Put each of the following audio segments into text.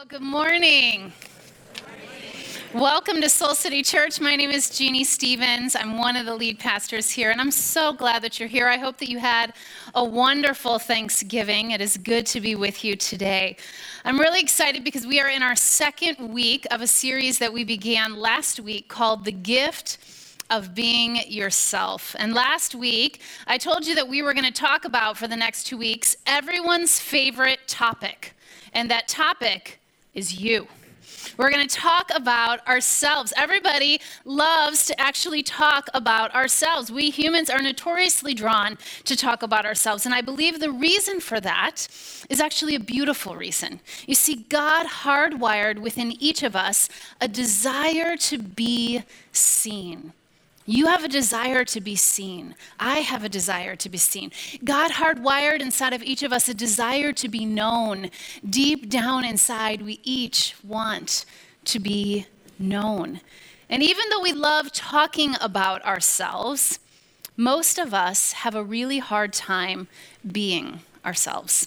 Well, good morning. Welcome to Soul City Church. My name is Jeannie Stevens. I'm one of the lead pastors here, and I'm so glad that you're here. I hope that you had a wonderful Thanksgiving. It is good to be with you today. I'm really excited because we are in our second week of a series that we began last week called The Gift of being yourself. And last week, I told you that we were going to talk about for the next two weeks everyone's favorite topic. And that topic is you. We're going to talk about ourselves. Everybody loves to actually talk about ourselves. We humans are notoriously drawn to talk about ourselves. And I believe the reason for that is actually a beautiful reason. You see, God hardwired within each of us a desire to be seen. You have a desire to be seen. I have a desire to be seen. God hardwired inside of each of us a desire to be known. Deep down inside, we each want to be known. And even though we love talking about ourselves, most of us have a really hard time being ourselves.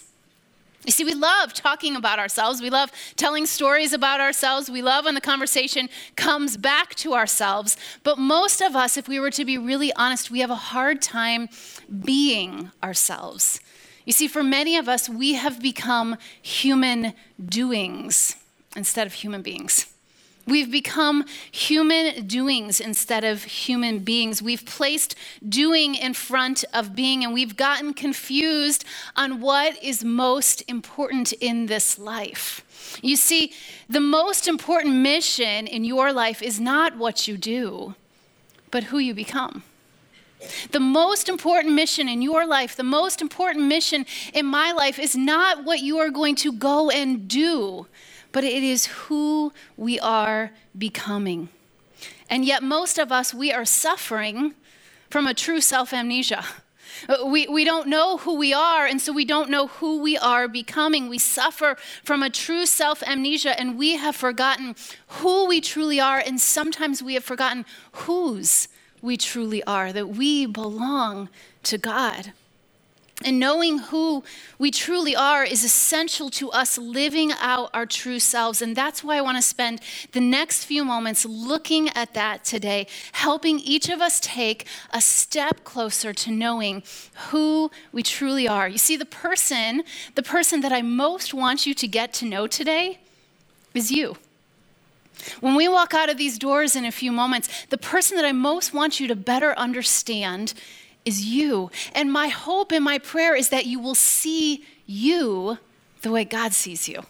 You see, we love talking about ourselves. We love telling stories about ourselves. We love when the conversation comes back to ourselves. But most of us, if we were to be really honest, we have a hard time being ourselves. You see, for many of us, we have become human doings instead of human beings. We've become human doings instead of human beings. We've placed doing in front of being, and we've gotten confused on what is most important in this life. You see, the most important mission in your life is not what you do, but who you become. The most important mission in your life, the most important mission in my life is not what you are going to go and do but it is who we are becoming. And yet, most of us, we are suffering from a true self amnesia. Uh, we, we don't know who we are, and so we don't know who we are becoming. We suffer from a true self amnesia, and we have forgotten who we truly are, and sometimes we have forgotten whose we truly are, that we belong to God. And knowing who we truly are is essential to us living out our true selves. And that's why I want to spend the next few moments looking at that today, helping each of us take a step closer to knowing who we truly are. You see, the person, the person that I most want you to get to know today is you. When we walk out of these doors in a few moments, the person that I most want you to better understand is you. And my hope and my prayer is that you will see you the way God sees you.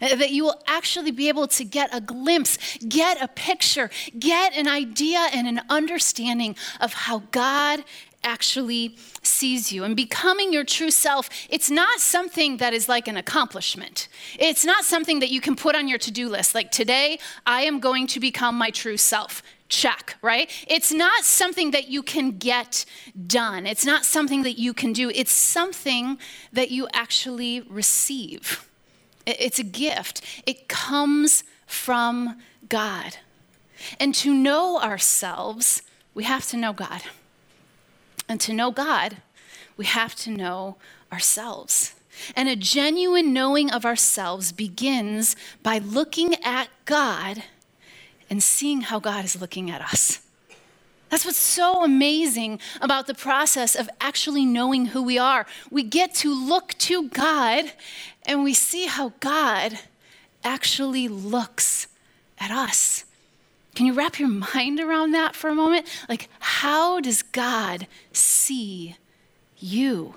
Uh, that you will actually be able to get a glimpse, get a picture, get an idea and an understanding of how God actually sees you. And becoming your true self, it's not something that is like an accomplishment. It's not something that you can put on your to do list. Like, today, I am going to become my true self check, right? It's not something that you can get done. It's not something that you can do. It's something that you actually receive. It's a gift, it comes from God. And to know ourselves, we have to know God. And to know God, we have to know ourselves. And a genuine knowing of ourselves begins by looking at God and seeing how God is looking at us. That's what's so amazing about the process of actually knowing who we are. We get to look to God and we see how God actually looks at us. Can you wrap your mind around that for a moment? Like, how does God see you?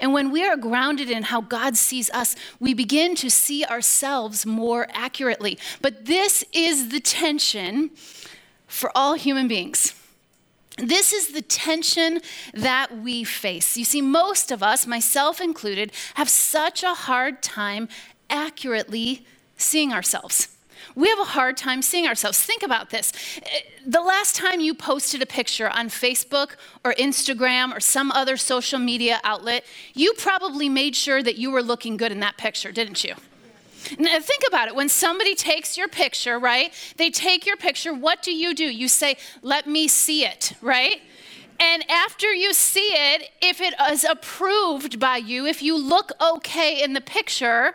And when we are grounded in how God sees us, we begin to see ourselves more accurately. But this is the tension for all human beings. This is the tension that we face. You see, most of us, myself included, have such a hard time accurately seeing ourselves we have a hard time seeing ourselves. Think about this. Uh, the last time you posted a picture on Facebook or Instagram or some other social media outlet, you probably made sure that you were looking good in that picture, didn't you? Now, think about it. When somebody takes your picture, right? They take your picture. What do you do? You say, let me see it, right? And after you see it, if it is approved by you, if you look okay in the picture,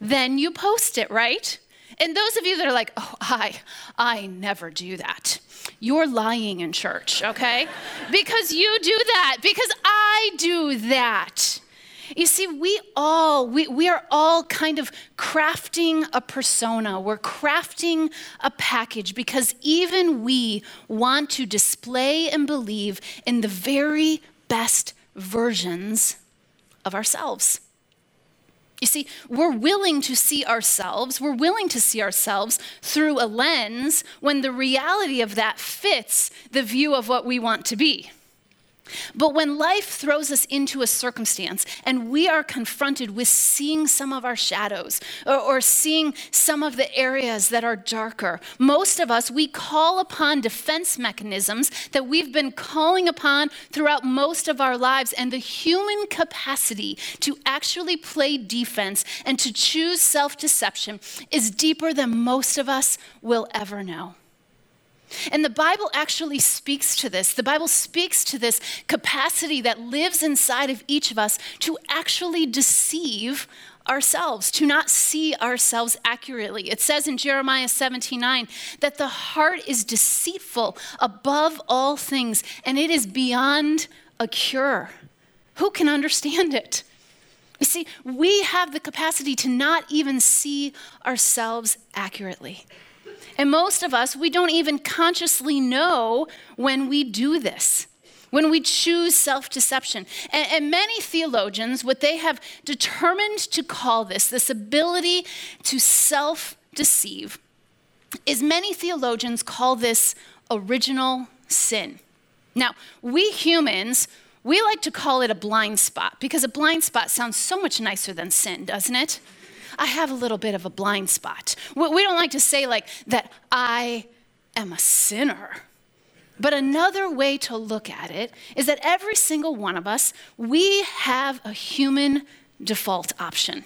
then you post it, right? And those of you that are like, oh, I, I never do that. You're lying in church, okay? because you do that, because I do that. You see, we all, we, we are all kind of crafting a persona. We're crafting a package because even we want to display and believe in the very best versions of ourselves. You see, we're willing to see ourselves, we're willing to see ourselves through a lens when the reality of that fits the view of what we want to be. But when life throws us into a circumstance and we are confronted with seeing some of our shadows or, or, seeing some of the areas that are darker, most of us, we call upon defense mechanisms that we've been calling upon throughout most of our lives. And the human capacity to actually play defense and to choose self deception is deeper than most of us will ever know. And the Bible actually speaks to this. The Bible speaks to this capacity that lives inside of each of us to actually deceive ourselves, to not see ourselves accurately. It says in Jeremiah 17 9 that the heart is deceitful above all things, and it is beyond a cure. Who can understand it? You see, we have the capacity to not even see ourselves accurately. And most of us, we don't even consciously know when we do this, when we choose self deception. And, and, many theologians, what they have determined to call this, this ability to self deceive, is many theologians call this original sin. Now, we humans, we like to call it a blind spot because a blind spot sounds so much nicer than sin, doesn't it? I have a little bit of a blind spot. We don't like to say, like, that I am a sinner. But another way to look at it is that every single one of us, we have a human default option.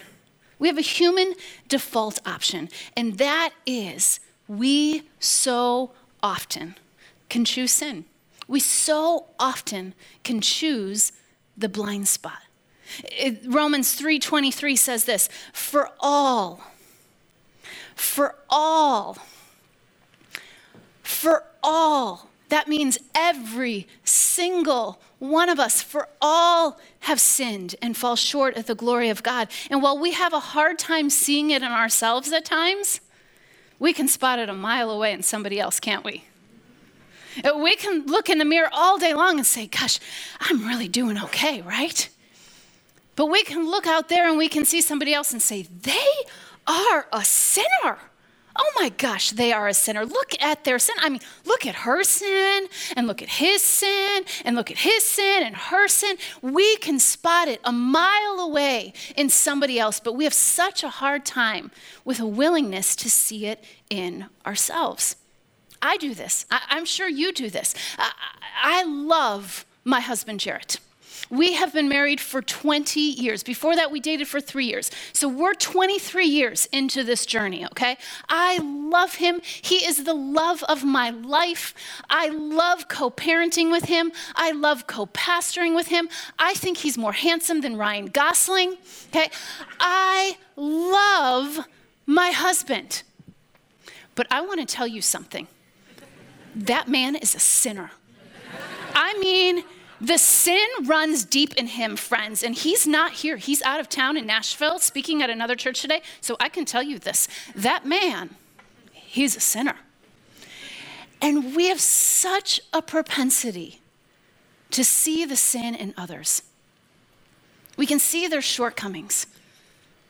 We have a human default option, and that is we so often can choose sin. We so often can choose the blind spot. It, Romans 3:23 says this, "For all for all for all that means every single one of us, for all have sinned and fall short of the glory of God. And while we have a hard time seeing it in ourselves at times, we can spot it a mile away in somebody else, can't we? We can look in the mirror all day long and say, Gosh, I'm really doing okay, right? But we can look out there and we can see somebody else and say, they are a sinner. Oh my gosh, they are a sinner. Look at their sin. I mean, look at her sin, and look at his sin, and look at his sin and her sin. We can spot it a mile away in somebody else, but we have such a hard time with a willingness to see it in ourselves. I do this. I, am sure you do this. I, I love my husband, Jarrett. We have been married for 20 years. Before that, we dated for three years. So we're 23 years into this journey, okay? I love him. He is the love of my life. I love co parenting with him. I love co pastoring with him. I think he's more handsome than Ryan Gosling, okay? I love my husband. But I want to tell you something that man is a sinner. I mean, the sin runs deep in him, friends, and he's not here. He's out of town in Nashville speaking at another church today. So I can tell you this that man, he's a sinner. And we have such a propensity to see the sin in others. We can see their shortcomings.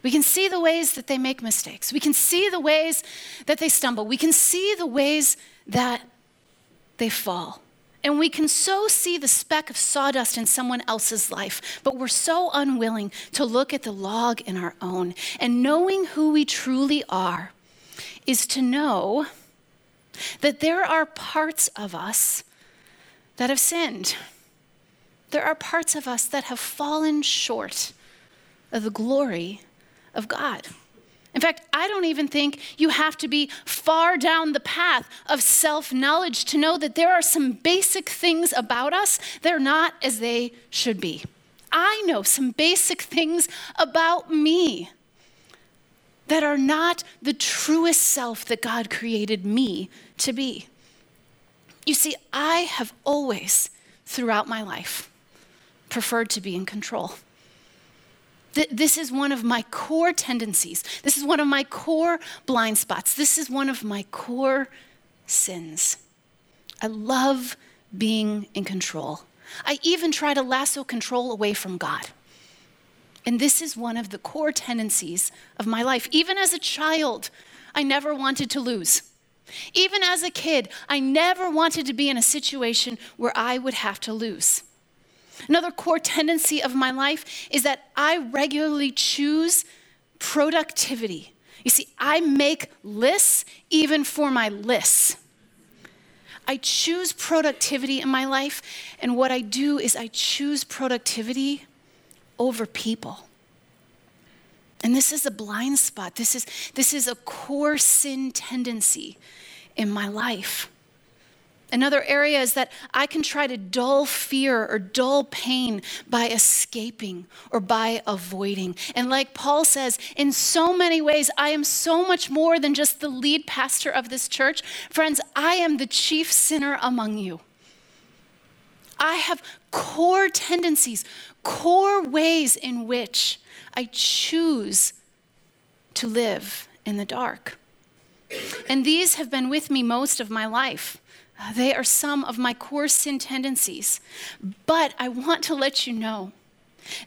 We can see the ways that they make mistakes. We can see the ways that they stumble. We can see the ways that they fall. And we can so see the speck of sawdust in someone else's life, but we're so unwilling to look at the log in our own. And knowing who we truly are is to know that there are parts of us that have sinned. There are parts of us that have fallen short of the glory of God. In fact, I don't even think you have to be far down the path of self knowledge to know that there are some basic things about us that are not as they should be. I know some basic things about me that are not the truest self that God created me to be. You see, I have always, throughout my life, preferred to be in control. This is one of my core tendencies. This is one of my core blind spots. This is one of my core sins. I love being in control. I even try to lasso control away from God. And this is one of the core tendencies of my life. Even as a child, I never wanted to lose. Even as a kid, I never wanted to be in a situation where I would have to lose. Another core tendency of my life is that I regularly choose productivity. You see, I make lists even for my lists. I choose productivity in my life, and what I do is I choose productivity over people. And this is a blind spot. This is, this is a core sin tendency in my life. Another area is that I can try to dull fear or dull pain by escaping or by avoiding. And like Paul says, in so many ways, I am so much more than just the lead pastor of this church. Friends, I am the chief sinner among you. I have core tendencies, core ways in which I choose to live in the dark. And these have been with me most of my life. Uh, they are some of my core sin tendencies. But I want to let you know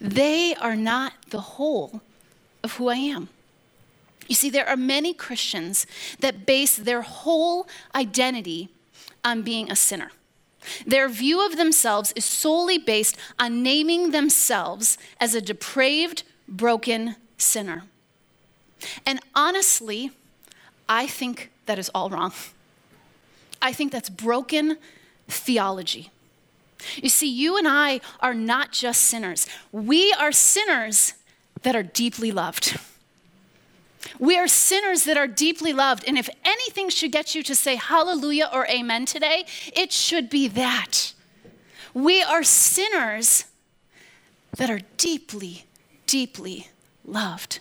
they are not the whole of who I am. You see, there are many Christians that base their whole identity on being a sinner. Their view of themselves is solely based on naming themselves as a depraved, broken sinner. And honestly, I think that is all wrong. I think that's broken theology. You see, you and I are not just sinners, we are sinners that are deeply loved. We are sinners that are deeply loved. And if anything should get you to say hallelujah or amen today, it should be that. We are sinners that are deeply, deeply loved.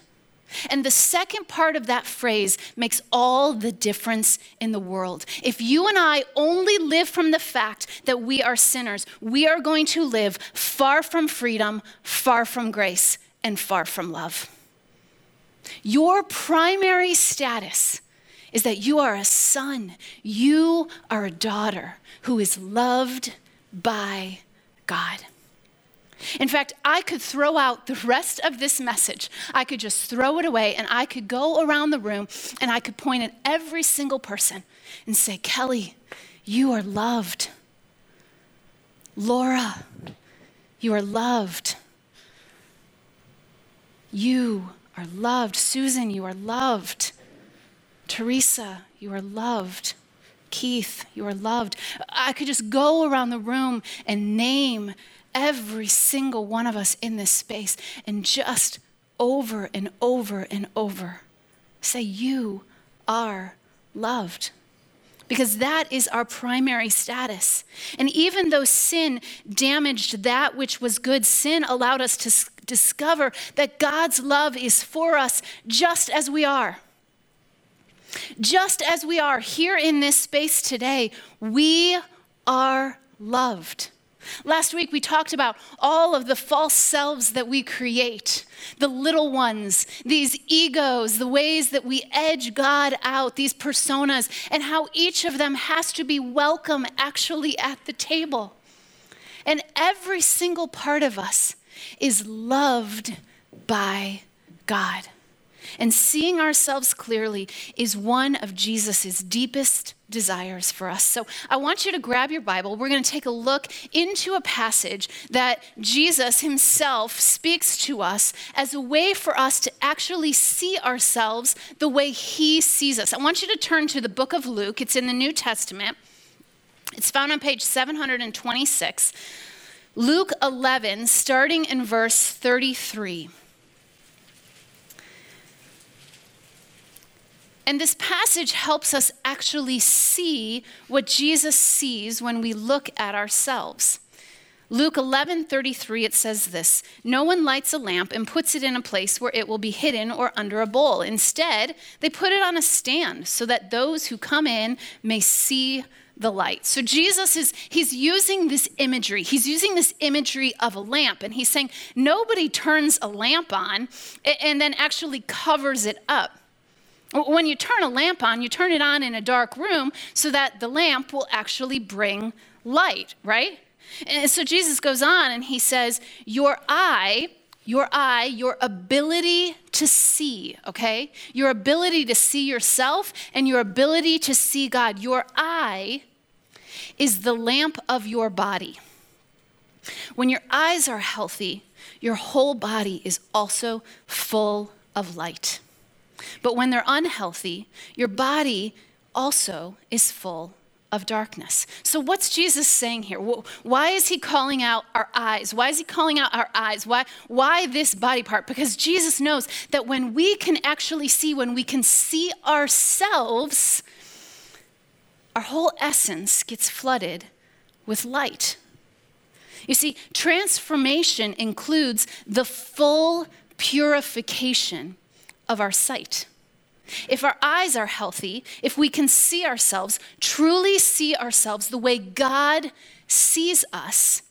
And the second part of that phrase makes all the difference in the world. If you and I only live from the fact that we are sinners, we are going to live far from freedom, far from grace, and far from love. Your primary status is that you are a son, you are a daughter who is loved by God. In fact, I could throw out the rest of this message. I could just throw it away and I could go around the room and I could point at every single person and say, Kelly, you are loved. Laura, you are loved. You are loved. Susan, you are loved. Teresa, you are loved. Keith, you are loved. I could just go around the room and name every single one of us in this space and just over and over and over say, You are loved. Because that is our primary status. And even though sin damaged that which was good, sin allowed us to s- discover that God's love is for us just as we are. Just as we are here in this space today, we are loved. Last week, we talked about all of the false selves that we create, the little ones, these egos, the ways that we edge God out, these personas, and how each of them has to be welcome actually at the table. And every single part of us is loved by God. And seeing ourselves clearly is one of Jesus' deepest desires for us. So I want you to grab your Bible. We're going to take a look into a passage that Jesus himself speaks to us as a way for us to actually see ourselves the way he sees us. I want you to turn to the book of Luke, it's in the New Testament. It's found on page 726. Luke 11, starting in verse 33. And this passage helps us actually see what Jesus sees when we look at ourselves. Luke 11:33 it says this, "No one lights a lamp and puts it in a place where it will be hidden or under a bowl. Instead, they put it on a stand so that those who come in may see the light." So Jesus is he's using this imagery. He's using this imagery of a lamp and he's saying nobody turns a lamp on and then actually covers it up. When you turn a lamp on, you turn it on in a dark room so that the lamp will actually bring light, right? And so Jesus goes on and he says, Your eye, your eye, your ability to see, okay? Your ability to see yourself and your ability to see God. Your eye is the lamp of your body. When your eyes are healthy, your whole body is also full of light. But when they're unhealthy, your body also is full of darkness. So, what's Jesus saying here? Why is he calling out our eyes? Why is he calling out our eyes? Why, why this body part? Because Jesus knows that when we can actually see, when we can see ourselves, our whole essence gets flooded with light. You see, transformation includes the full purification of our sight. If our eyes are healthy, if we can see ourselves, truly see ourselves the way God sees us,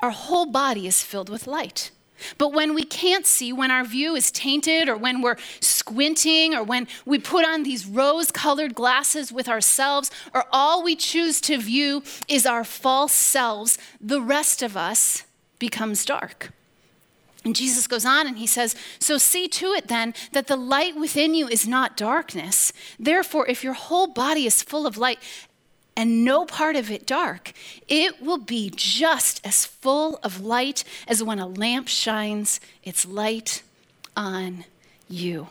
our whole body is filled with light. But when we can't see, when our view is tainted, or when we're squinting, or when we put on these rose colored glasses with ourselves, or all we choose to view is our false selves, the rest of us becomes dark. And Jesus goes on and he says, So see to it then that the light within you is not darkness. Therefore, if your whole body is full of light and no part of it dark, it will be just as full of light as when a lamp shines its light on you.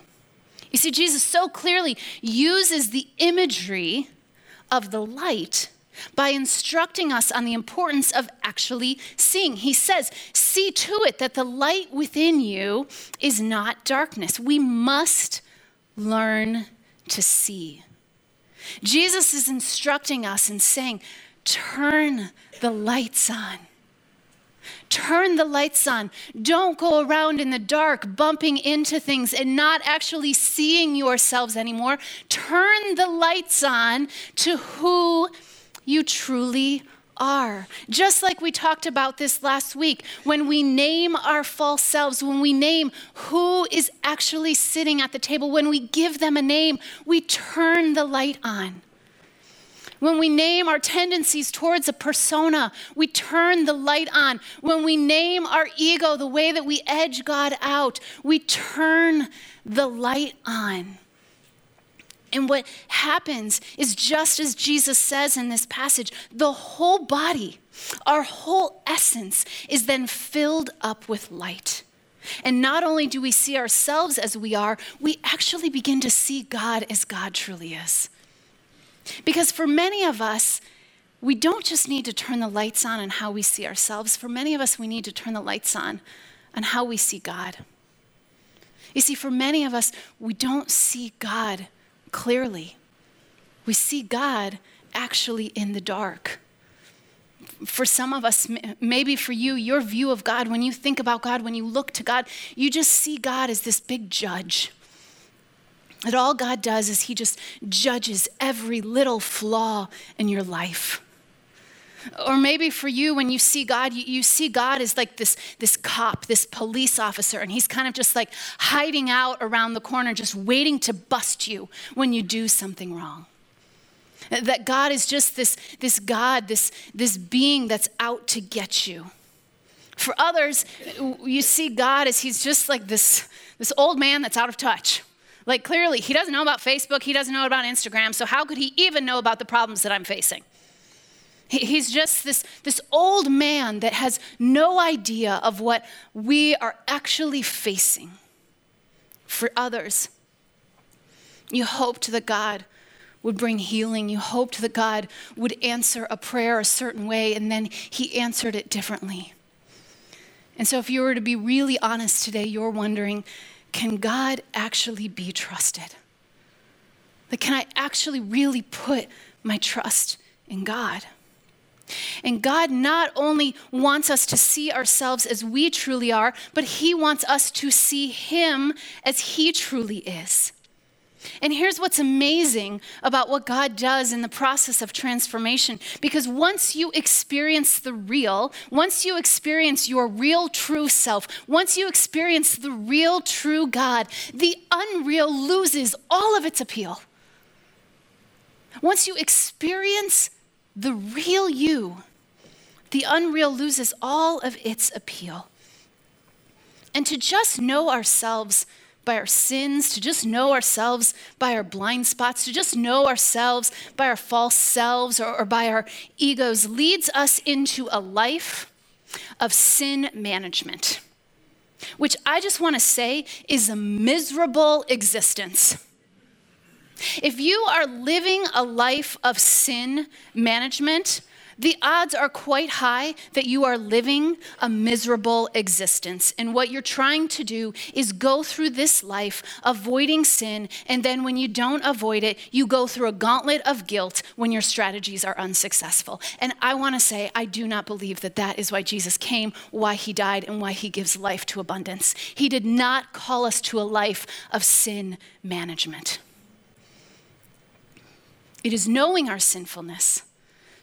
You see, Jesus so clearly uses the imagery of the light by instructing us on the importance of actually seeing. He says, See to it that the light within you is not darkness. We must learn to see. Jesus is instructing us and saying, Turn the lights on. Turn the lights on. Don't go around in the dark bumping into things and not actually seeing yourselves anymore. Turn the lights on to who you truly are. Just like we talked about this last week, when we name our false selves, when we name who is actually sitting at the table, when we give them a name, we turn the light on. When we name our tendencies towards a persona, we turn the light on. When we name our ego, the way that we edge God out, we turn the light on. And what happens is just as Jesus says in this passage, the whole body, our whole essence is then filled up with light. And not only do we see ourselves as we are, we actually begin to see God as God truly is. Because for many of us, we don't just need to turn the lights on on how we see ourselves. For many of us, we need to turn the lights on on how we see God. You see, for many of us, we don't see God clearly. We see God actually in the dark. For some of us, maybe for you, your view of God, when you think about God, when you look to God, you just see God as this big judge. That all God does is He just judges every little flaw in your life. Or maybe for you, when you see God, you, you, see God as like this, this cop, this police officer, and he's kind of just like hiding out around the corner, just waiting to bust you when you do something wrong. That God is just this, this God, this, this being that's out to get you. For others, you see God as he's just like this, this old man that's out of touch. Like clearly, he doesn't know about Facebook, he doesn't know about Instagram, so how could he even know about the problems that I'm facing? He's just this, this old man that has no idea of what we are actually facing. For others, you hoped that God would bring healing. You hoped that God would answer a prayer a certain way, and then He answered it differently. And so, if you were to be really honest today, you're wondering can God actually be trusted? Like, can I actually really put my trust in God? And God not only wants us to see ourselves as we truly are, but He wants us to see Him as He truly is. And here's what's amazing about what God does in the process of transformation. Because once you experience the real, once you experience your real true self, once you experience the real true God, the unreal loses all of its appeal. Once you experience the real you, the unreal loses all of its appeal. And to just know ourselves by our sins, to just know ourselves by our blind spots, to just know ourselves by our false selves or, or by our egos leads us into a life of sin management, which I just want to say is a miserable existence. If you are living a life of sin management, the odds are quite high that you are living a miserable existence. And what you're trying to do is go through this life avoiding sin, and then when you don't avoid it, you go through a gauntlet of guilt when your strategies are unsuccessful. And I want to say, I do not believe that that is why Jesus came, why he died, and why he gives life to abundance. He did not call us to a life of sin management. It is knowing our sinfulness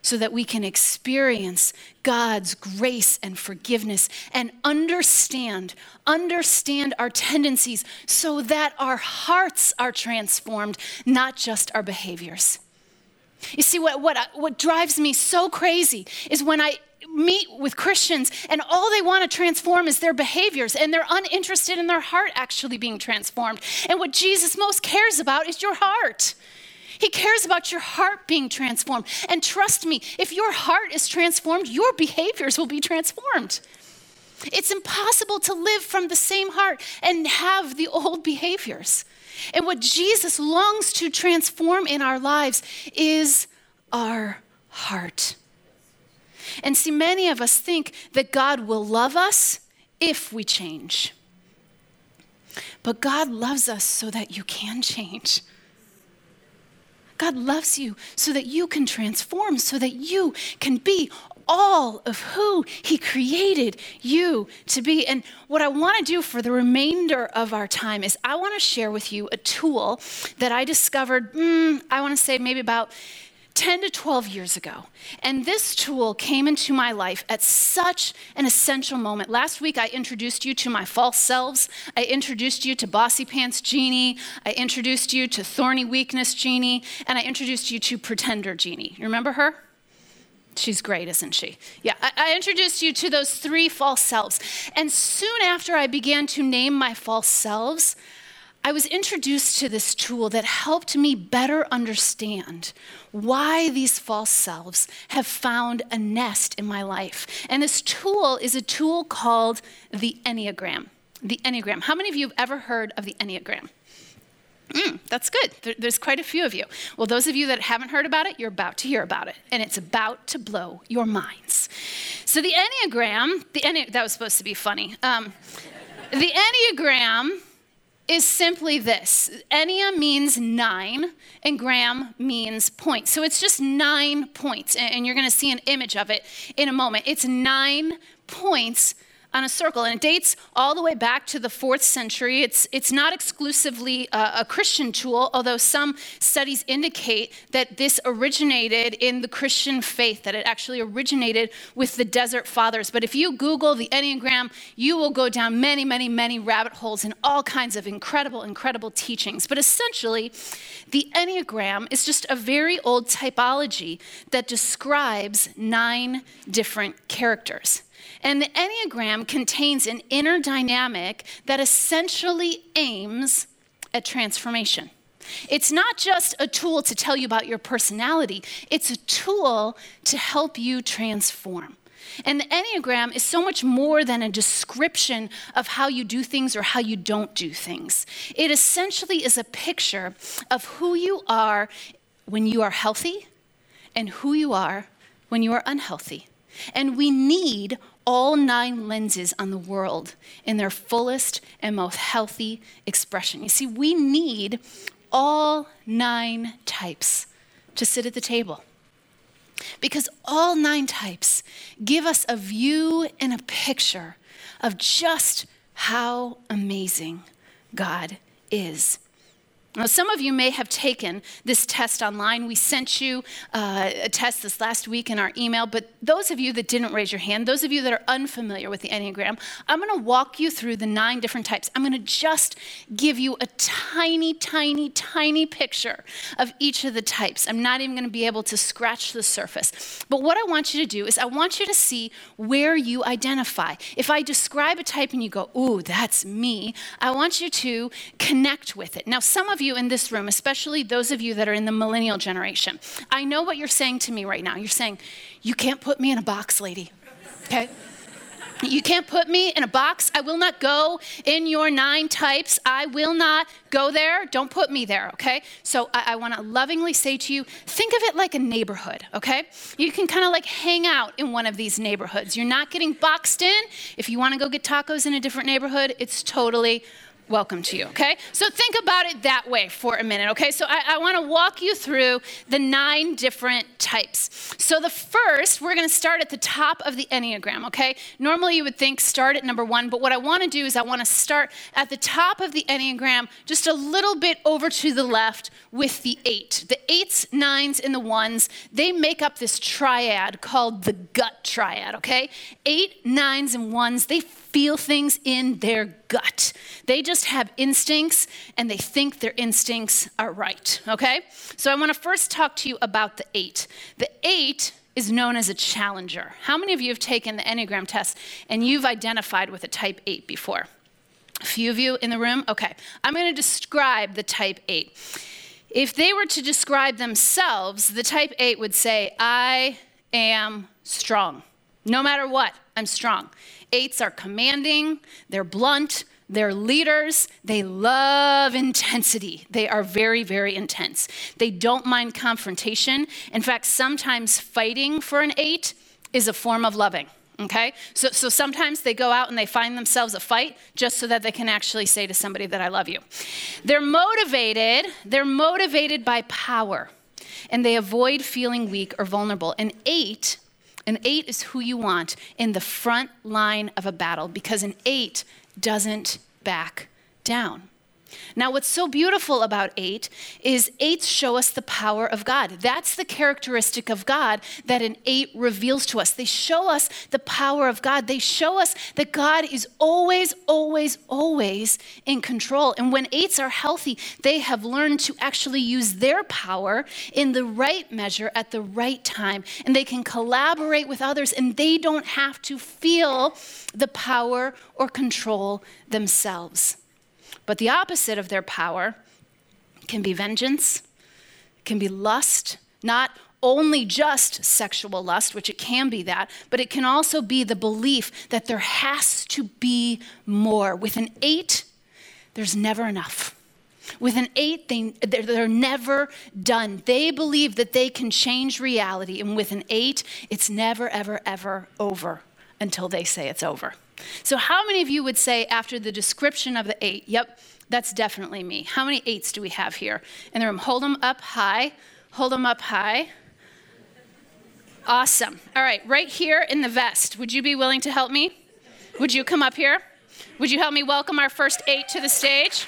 so that we can experience God's grace and forgiveness and understand, understand our tendencies so that our hearts are transformed, not just our behaviors. You see, what, what, uh, what drives me so crazy is when I meet with Christians and all they want to transform is their behaviors and they're uninterested in their heart actually being transformed. And what Jesus most cares about is your heart. He cares about your heart being transformed. And trust me, if your heart is transformed, your behaviors will be transformed. It's impossible to live from the same heart and have the old behaviors. And what Jesus longs to transform in our lives is our heart. And see, many of us think that God will love us if we change. But God loves us so that you can change. God loves you so that you can transform, so that you can be all of who He created you to be. And what I want to do for the remainder of our time is I want to share with you a tool that I discovered, mm, I want to say maybe about 10 to 12 years ago. And this tool came into my life at such an essential moment. Last week, I introduced you to my false selves. I introduced you to Bossy Pants Jeannie. I introduced you to Thorny Weakness Jeannie. And I introduced you to Pretender Jeannie. You remember her? She's great, isn't she? Yeah, I, I, introduced you to those three false selves. And soon after I began to name my false selves, I was introduced to this tool that helped me better understand why these false selves have found a nest in my life. And this tool is a tool called the Enneagram. The Enneagram. How many of you have ever heard of the Enneagram? Mm, that's good. There, there's quite a few of you. Well, those of you that haven't heard about it, you're about to hear about it, and it's about to blow your minds. So, the Enneagram, the Enne- that was supposed to be funny. Um, the Enneagram is simply this Ennea means nine, and gram means point. So it's just nine points, and you're going to see an image of it in a moment. It's nine points on a circle, and it dates all the way back to the fourth century. It's, it's not exclusively a, a, Christian tool, although some studies indicate that this originated in the Christian faith, that it actually originated with the Desert Fathers. But if you Google the Enneagram, you will go down many, many, many rabbit holes in all kinds of incredible, incredible teachings. But essentially, the Enneagram is just a very old typology that describes nine different characters. And the Enneagram contains an inner dynamic that essentially aims at transformation. It's not just a tool to tell you about your personality, it's a tool to help you transform. And the Enneagram is so much more than a description of how you do things or how you don't do things. It essentially is a picture of who you are when you are healthy and who you are when you are unhealthy. And we need all nine lenses on the world in their fullest and most healthy expression. You see, we need all nine types to sit at the table. Because all nine types give us a view and a picture of just how amazing God is. Now, some of you may have taken this test online. We sent you uh, a test this last week in our email, but those of you that didn't raise your hand, those of you that are unfamiliar with the Enneagram, I'm going to walk you through the nine different types. I'm going to just give you a tiny, tiny, tiny picture of each of the types. I'm not even going to be able to scratch the surface. But what I want you to do is I want you to see where you identify. If I describe a type and you go, ooh, that's me, I want you to connect with it. Now, some of you you in this room, especially those of you that are in the millennial generation, I know what you're saying to me right now. You're saying, You can't put me in a box, lady. Okay? You can't put me in a box. I will not go in your nine types. I will not go there. Don't put me there, okay? So I, I want to lovingly say to you think of it like a neighborhood, okay? You can kind of like hang out in one of these neighborhoods. You're not getting boxed in. If you want to go get tacos in a different neighborhood, it's totally welcome to you, okay? So think about it that way for a minute, okay? So I, I want to walk you through the nine different types. So the first, we're to start at the top of the Enneagram, okay? Normally you would think start at number one, but what I want to do is I want to start at the top of the Enneagram, just a little bit over to the left with the eight. The eights, nines, and the ones, they make up this triad called the gut triad, okay? Eight, nines, and ones, they feel things in their gut. They just have instincts and they think their instincts are right, okay? So I want to first talk to you about the eight. The eight is known as a challenger. How many of you have taken the Enneagram test and you've identified with a type 8 before? A few of you in the room? Okay. I'm going to describe the type 8. If they were to describe themselves, the type 8 would say, I am strong. No matter what, I'm strong. Eights are commanding, they're blunt, they're leaders. They love intensity. They are very, very intense. They don't mind confrontation. In fact, sometimes fighting for an eight is a form of loving. Okay? So, so sometimes they go out and they find themselves a fight just so that they can actually say to somebody that I love you. They're motivated, they're motivated by power, and they avoid feeling weak or vulnerable. An eight an eight is who you want in the front line of a battle because an eight doesn't back down. Now, what's so beautiful about eight is eights show us the power of God. That's the characteristic of God that an eight reveals to us. They show us the power of God. They show us that God is always, always, always in control. And when eights are healthy, they have learned to actually use their power in the right measure at the right time. And they can collaborate with others, and they don't have to feel the power or control themselves. But the opposite of their power can be vengeance, can be lust, not only just sexual lust, which it can be that, but it can also be the belief that there has to be more. With an eight, there's never enough. With an eight, they, they're, they're never done. They believe that they can change reality. And with an eight, it's never, ever, ever over until they say it's over. So, how many of you would say after the description of the eight, yep, that's definitely me? How many eights do we have here in the room? Hold them up high. Hold them up high. Awesome. All right, right here in the vest. Would you be willing to help me? Would you come up here? Would you help me welcome our first eight to the stage?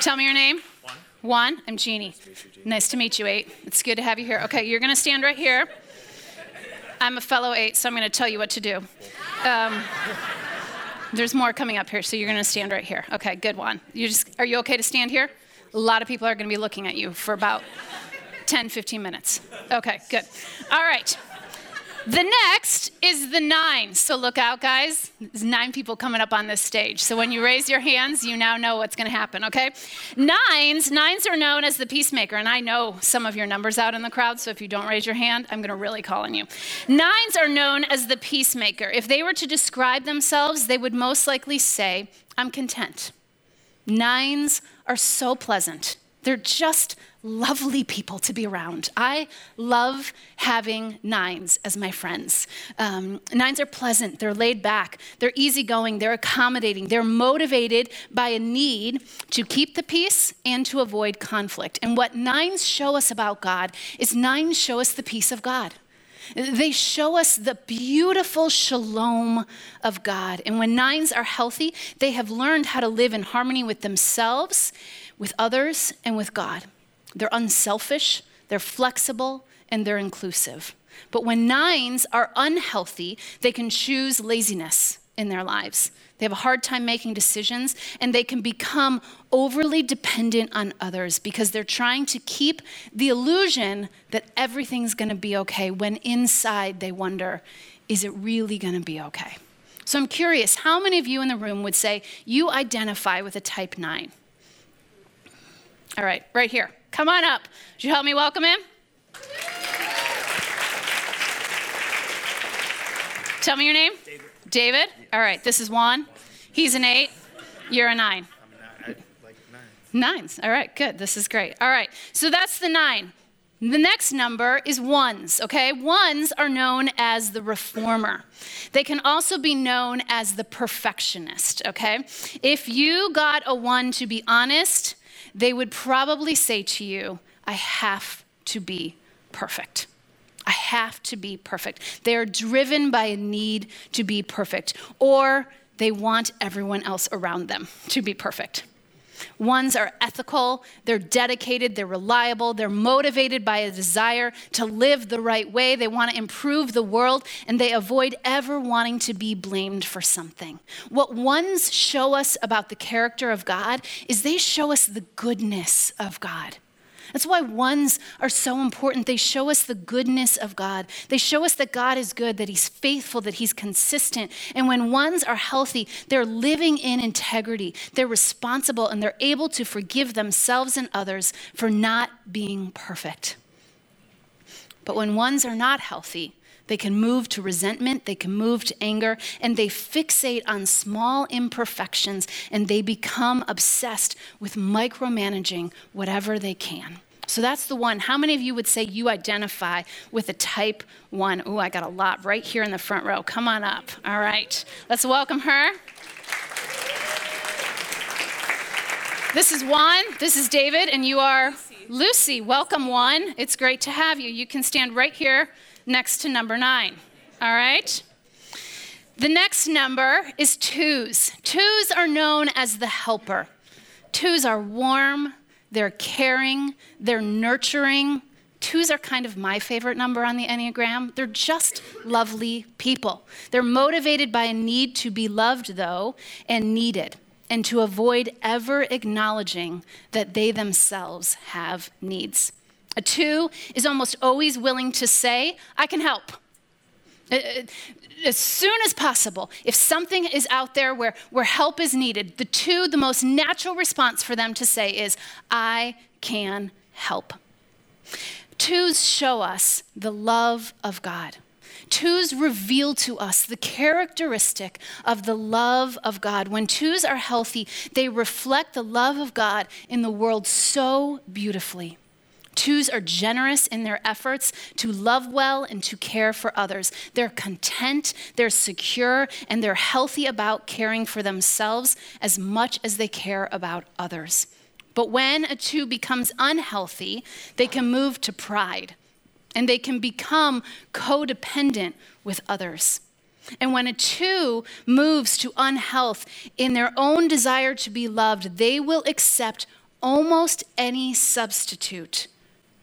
Tell me your name. One. One. I'm Jeannie. Nice to meet you, Nice to meet you, eight. It's good to have you here. Okay, you're going to stand right here. I'm a fellow eight, so I'm going to tell you what to do. Um, there's more coming up here, so you're going to stand right here. Okay, good one. You just are you okay to stand here? A lot of people are going to be looking at you for about 10, 15 minutes. Okay, good. All right. The next is the nine. So look out, guys. There's nine people coming up on this stage. So when you raise your hands, you now know what's going to happen, okay? Nines, nines are known as the peacemaker. And I know some of your numbers out in the crowd. So if you don't raise your hand, I'm going to really call on you. Nines are known as the peacemaker. If they were to describe themselves, they would most likely say, I'm content. Nines are so pleasant They're just lovely people to be around. I love having nines as my friends. Um, nines are pleasant, they're laid back, they're easygoing, they're accommodating, they're motivated by a need to keep the peace and to avoid conflict. And what nines show us about God is nines show us the peace of God. They show us the beautiful shalom of God. And when nines are healthy, they have learned how to live in harmony with themselves, with others, and with God. They're unselfish, they're flexible, and they're inclusive. But when nines are unhealthy, they can choose laziness in their lives. They have a hard time making decisions, and they can become overly dependent on others because they're trying to keep the illusion that everything's gonna be okay when inside they wonder, is it really gonna be okay? So I'm curious, how many of you in the room would say you identify with a type 9? All right, right here. Come on up. Would you help me welcome him? Tell me your name. David. David? All right, this is Juan. He's an eight. You're a nine. I'm not, I like nine. Nines. All right, good. This is great. All right, so that's the nine. The next number is ones, okay? Ones are known as the reformer. They can also be known as the perfectionist, okay? If you got a one to be honest, they would probably say to you, I have to be perfect. I have to be perfect. They are driven by a need to be perfect, or they want everyone else around them to be perfect. Ones are ethical, they're dedicated, they're reliable, they're motivated by a desire to live the right way. They want to improve the world, and they avoid ever wanting to be blamed for something. What ones show us about the character of God is they show us the goodness of God. That's why ones are so important. They show us the goodness of God. They show us that God is good, that He's faithful, that He's consistent. And when ones are healthy, they're living in integrity, they're responsible, and they're able to forgive themselves and others for not being perfect. But when ones are not healthy, they can move to resentment, they can move to anger, and they fixate on small imperfections and they become obsessed with micromanaging whatever they can. So that's the one. How many of you would say you identify with a type one? Oh, I got a lot right here in the front row. Come on up. All right. Let's welcome her. This is Juan. This is David, and you are Lucy. Welcome, Juan. It's great to have you. You can stand right here next to number nine. All right? The next number is twos. Twos are known as the helper. Twos are warm, they're caring, they're nurturing. Twos are kind of my favorite number on the Enneagram. They're just lovely people. They're motivated by a need to be loved, though, and needed, and to avoid ever acknowledging that they themselves have needs. A two is almost always willing to say, I can help. Uh, uh, as soon as possible, if something is out there where, where help is needed, the two, the most natural response for them to say is, I can help. Twos show us the love of God. Twos reveal to us the characteristic of the love of God. When twos are healthy, they reflect the love of God in the world so beautifully. Twos are generous in their efforts to love well and to care for others. They're content, they're secure, and they're healthy about caring for themselves as much as they care about others. But when a two becomes unhealthy, they can move to pride and they can become codependent with others. And when a two moves to unhealth in their own desire to be loved, they will accept almost any substitute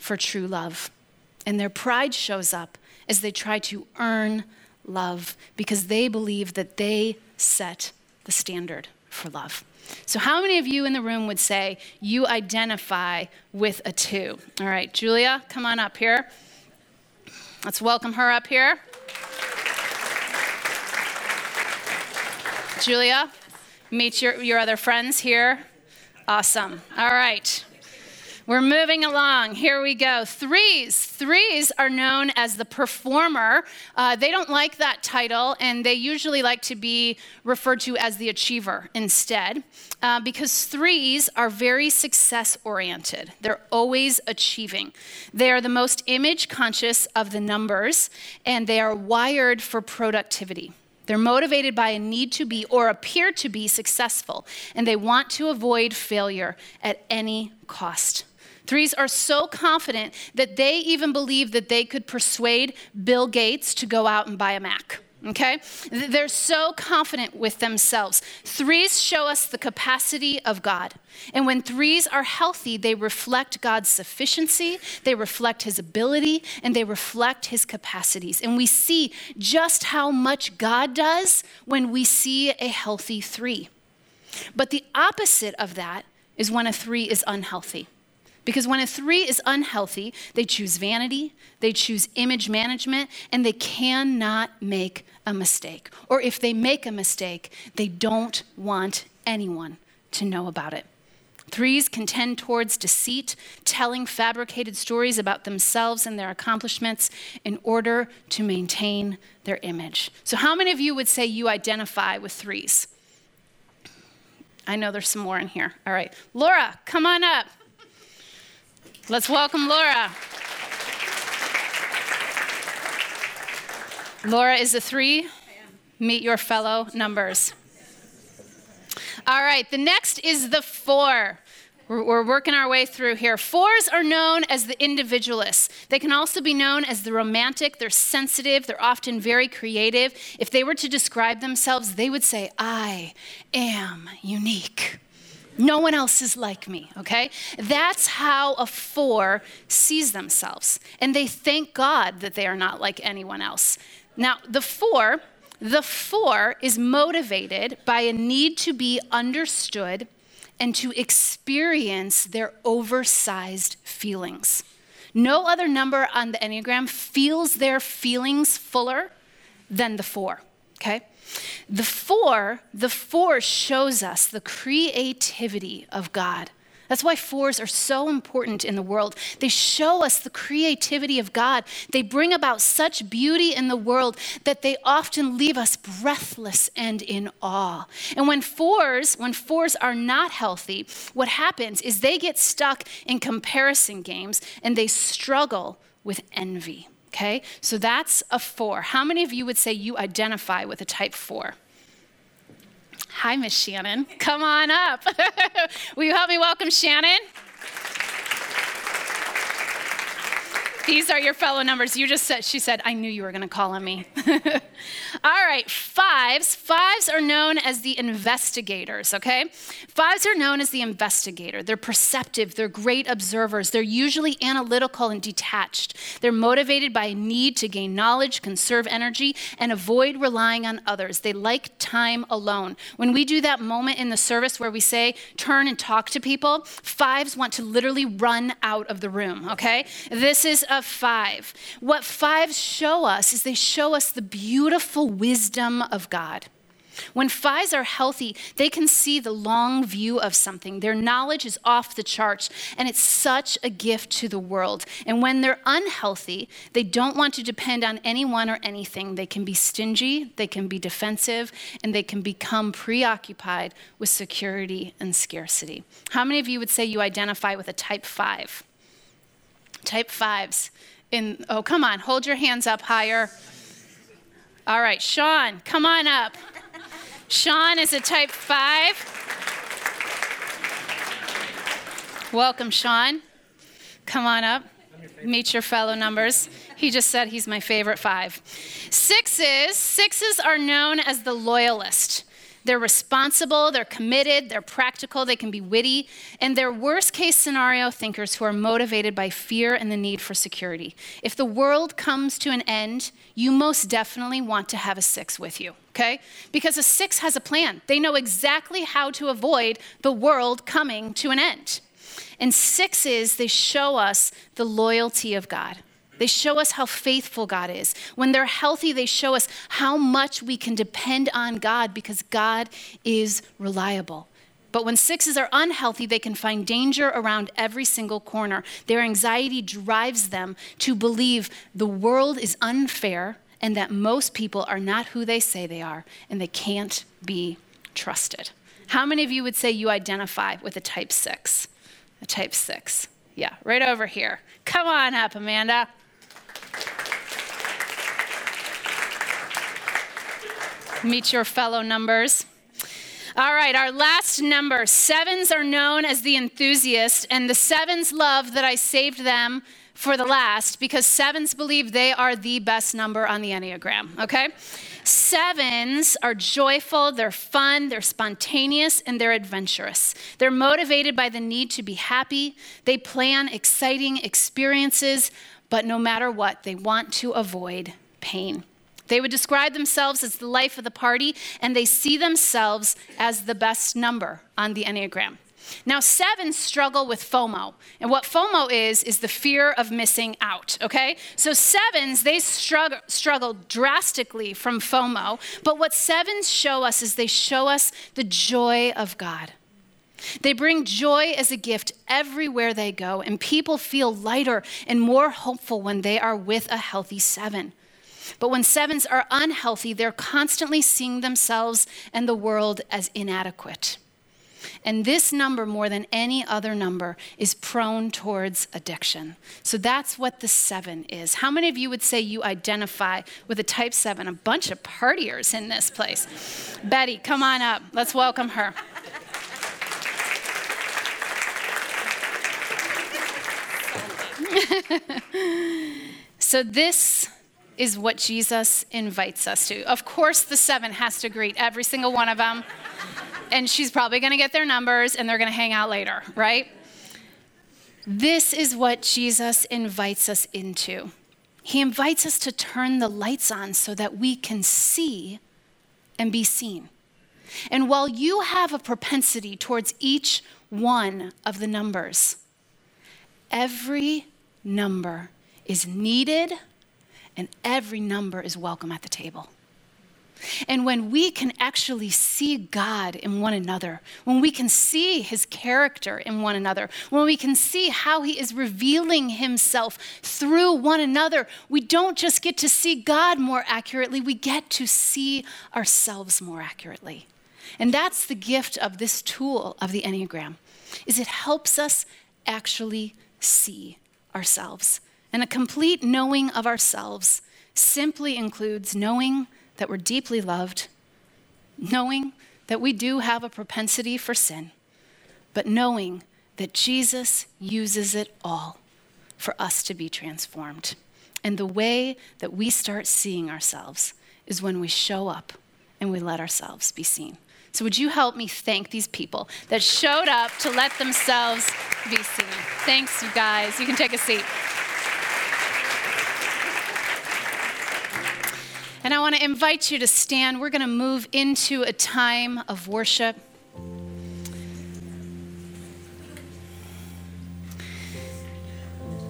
for true love. And their pride shows up as they try to earn love because they believe that they set the standard for love. So, how many of you in the room would say you identify with a two? All right, Julia, come on up here. Let's welcome her up here. Julia, meet your, your other friends here. Awesome. All right. We're moving along. Here we go. Threes. Threes are known as the performer. Uh, they don't like that title, and they usually like to be referred to as the achiever instead, uh, because threes are very success oriented. They're always achieving. They are the most image conscious of the numbers, and they are wired for productivity. They're motivated by a need to be or appear to be successful, and they want to avoid failure at any cost. Threes are so confident that they even believe that they could persuade Bill Gates to go out and buy a Mac. Okay? They're so confident with themselves. Threes show us the capacity of God. And when threes are healthy, they reflect God's sufficiency, they reflect his ability, and they reflect his capacities. And we see just how much God does when we see a healthy three. But the opposite of that is when a three is unhealthy. Because when a three is unhealthy, they choose vanity, they choose image management, and they cannot make a mistake. Or if they make a mistake, they don't want anyone to know about it. Threes can tend towards deceit, telling fabricated stories about themselves and their accomplishments in order to maintain their image. So, how many of you would say you identify with threes? I know there's some more in here. All right. Laura, come on up. Let's welcome Laura. Laura is a three. Meet your fellow numbers. All right, the next is the four. We're, working our way through here. Fours are known as the individualists. They can also be known as the romantic. They're sensitive. They're often very creative. If they were to describe themselves, they would say, I am unique. No one else is like me, okay? That's how a four sees themselves. And they thank God that they are not like anyone else. Now, the four, the four is motivated by a need to be understood and to experience their oversized feelings. No other number on the Enneagram feels their feelings fuller than the four, okay? The four, the four shows us the creativity of God. That's why fours are so important in the world. They show us the creativity of God. They bring about such beauty in the world that they often leave us breathless and in awe. And when fours, when fours are not healthy, what happens is they get stuck in comparison games and they struggle with envy. Okay? So that's a four. How many of you would say you identify with a type four? Hi, Miss Shannon. Come on up. Will you help me welcome Shannon? These are your fellow numbers. You just said, she said, I knew you were going to call on me. All right, fives. Fives are known as the investigators, okay? Fives are known as the investigator. They're perceptive, they're great observers, they're usually analytical and detached. They're motivated by a need to gain knowledge, conserve energy, and avoid relying on others. They like time alone. When we do that moment in the service where we say, turn and talk to people, fives want to literally run out of the room, okay? This is a of five. What fives show us is they show us the beautiful wisdom of God. When fives are healthy, they can see the long view of something. Their knowledge is off the charts, and it's such a gift to the world. And when they're unhealthy, they don't want to depend on anyone or anything. They can be stingy, they can be defensive, and they can become preoccupied with security and scarcity. How many of you would say you identify with a type five? Type fives. In, oh, come on, hold your hands up higher. All right, Sean, come on up. Sean is a type five. Welcome, Sean. Come on up. Meet your fellow numbers. He just said he's my favorite five. Sixes, sixes are known as the loyalist. They're responsible, they're committed, they're practical, they can be witty, and they're worst case scenario thinkers who are motivated by fear and the need for security. If the world comes to an end, you most definitely want to have a six with you, okay? Because a six has a plan. They know exactly how to avoid the world coming to an end. And sixes, they show us the loyalty of God. They show us how faithful God is. When they're healthy, they show us how much we can depend on God because God is reliable. But when sixes are unhealthy, they can find danger around every single corner. Their anxiety drives them to believe the world is unfair and that most people are not who they say they are and they can't be trusted. How many of you would say you identify with a type six? A type six. Yeah, right over here. Come on up, Amanda. Meet your fellow numbers. All right, our last number. Sevens are known as the enthusiast, and the sevens love that I saved them for the last because sevens believe they are the best number on the Enneagram, okay? Sevens are joyful, they're fun, they're spontaneous, and they're adventurous. They're motivated by the need to be happy. They plan exciting experiences, but no matter what, they want to avoid pain. They would describe themselves as the life of the party, and they see themselves as the best number on the Enneagram. Now, sevens struggle with FOMO. And what FOMO is, is the fear of missing out, okay? So, sevens, they struggle, struggle drastically from FOMO. But what sevens show us is they show us the joy of God. They bring joy as a gift everywhere they go, and people feel lighter and more hopeful when they are with a healthy seven. But when sevens are unhealthy, they're constantly seeing themselves and the world as inadequate. And this number, more than any other number, is prone towards addiction. So that's what the seven is. How many of you would say you identify with a type seven? A bunch of partiers in this place. Betty, come on up. Let's welcome her. so this is what Jesus invites us to. Of course, the seven has to greet every single one of them, and she's probably going to get their numbers and they're going to hang out later, right? This is what Jesus invites us into. He invites us to turn the lights on so that we can see and be seen. And while you have a propensity towards each one of the numbers, every number is needed and every number is welcome at the table. And when we can actually see God in one another, when we can see his character in one another, when we can see how he is revealing himself through one another, we don't just get to see God more accurately, we get to see ourselves more accurately. And that's the gift of this tool of the Enneagram. Is it helps us actually see ourselves. And a complete knowing of ourselves simply includes knowing that we're deeply loved, knowing that we do have a propensity for sin, but knowing that Jesus uses it all for us to be transformed. And the way that we start seeing ourselves is when we show up and we let ourselves be seen. So, would you help me thank these people that showed up to let themselves be seen? Thanks, you guys. You can take a seat. And I want to invite you to stand. We're going to move into a time of worship.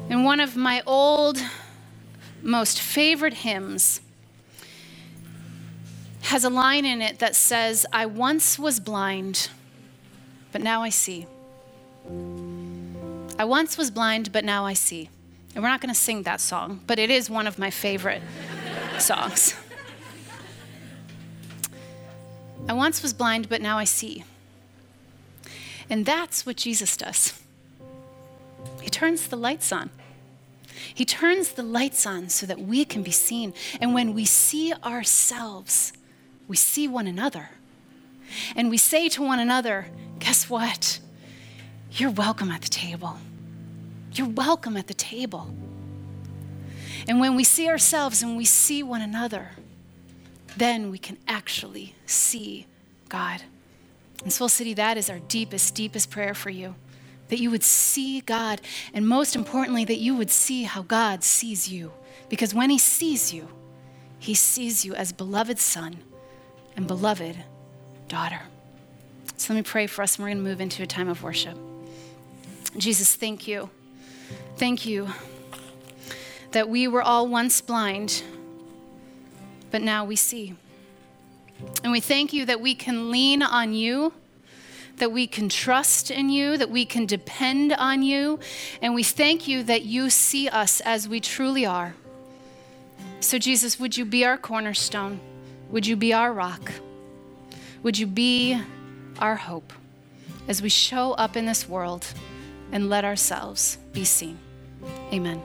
And one of my old, most favorite hymns has a line in it that says, I once was blind, but now I see. I once was blind, but now I see. And we're not going to sing that song, but it is one of my favorite songs. I once was blind, but now I see. And that's what Jesus does. He turns the lights on. He turns the lights on so that we can be seen. And when we see ourselves, we see one another. And we say to one another, guess what? You're welcome at the table. You're welcome at the table. And when we see ourselves and we see one another, then we can actually see God. And Soul City, that is our deepest, deepest prayer for you. That you would see God, and most importantly, that you would see how God sees you. Because when He sees you, He sees you as beloved son and beloved daughter. So let me pray for us, and we're going to move into a time of worship. Jesus, thank you. Thank you that we were all once blind but now we see. And we thank you that we can lean on you, that we can trust in you, that we can depend on you, and we thank you that you see us as we truly are. So, Jesus, would you be our cornerstone? Would you be our rock? Would you be our hope as we show up in this world and let ourselves be seen? Amen.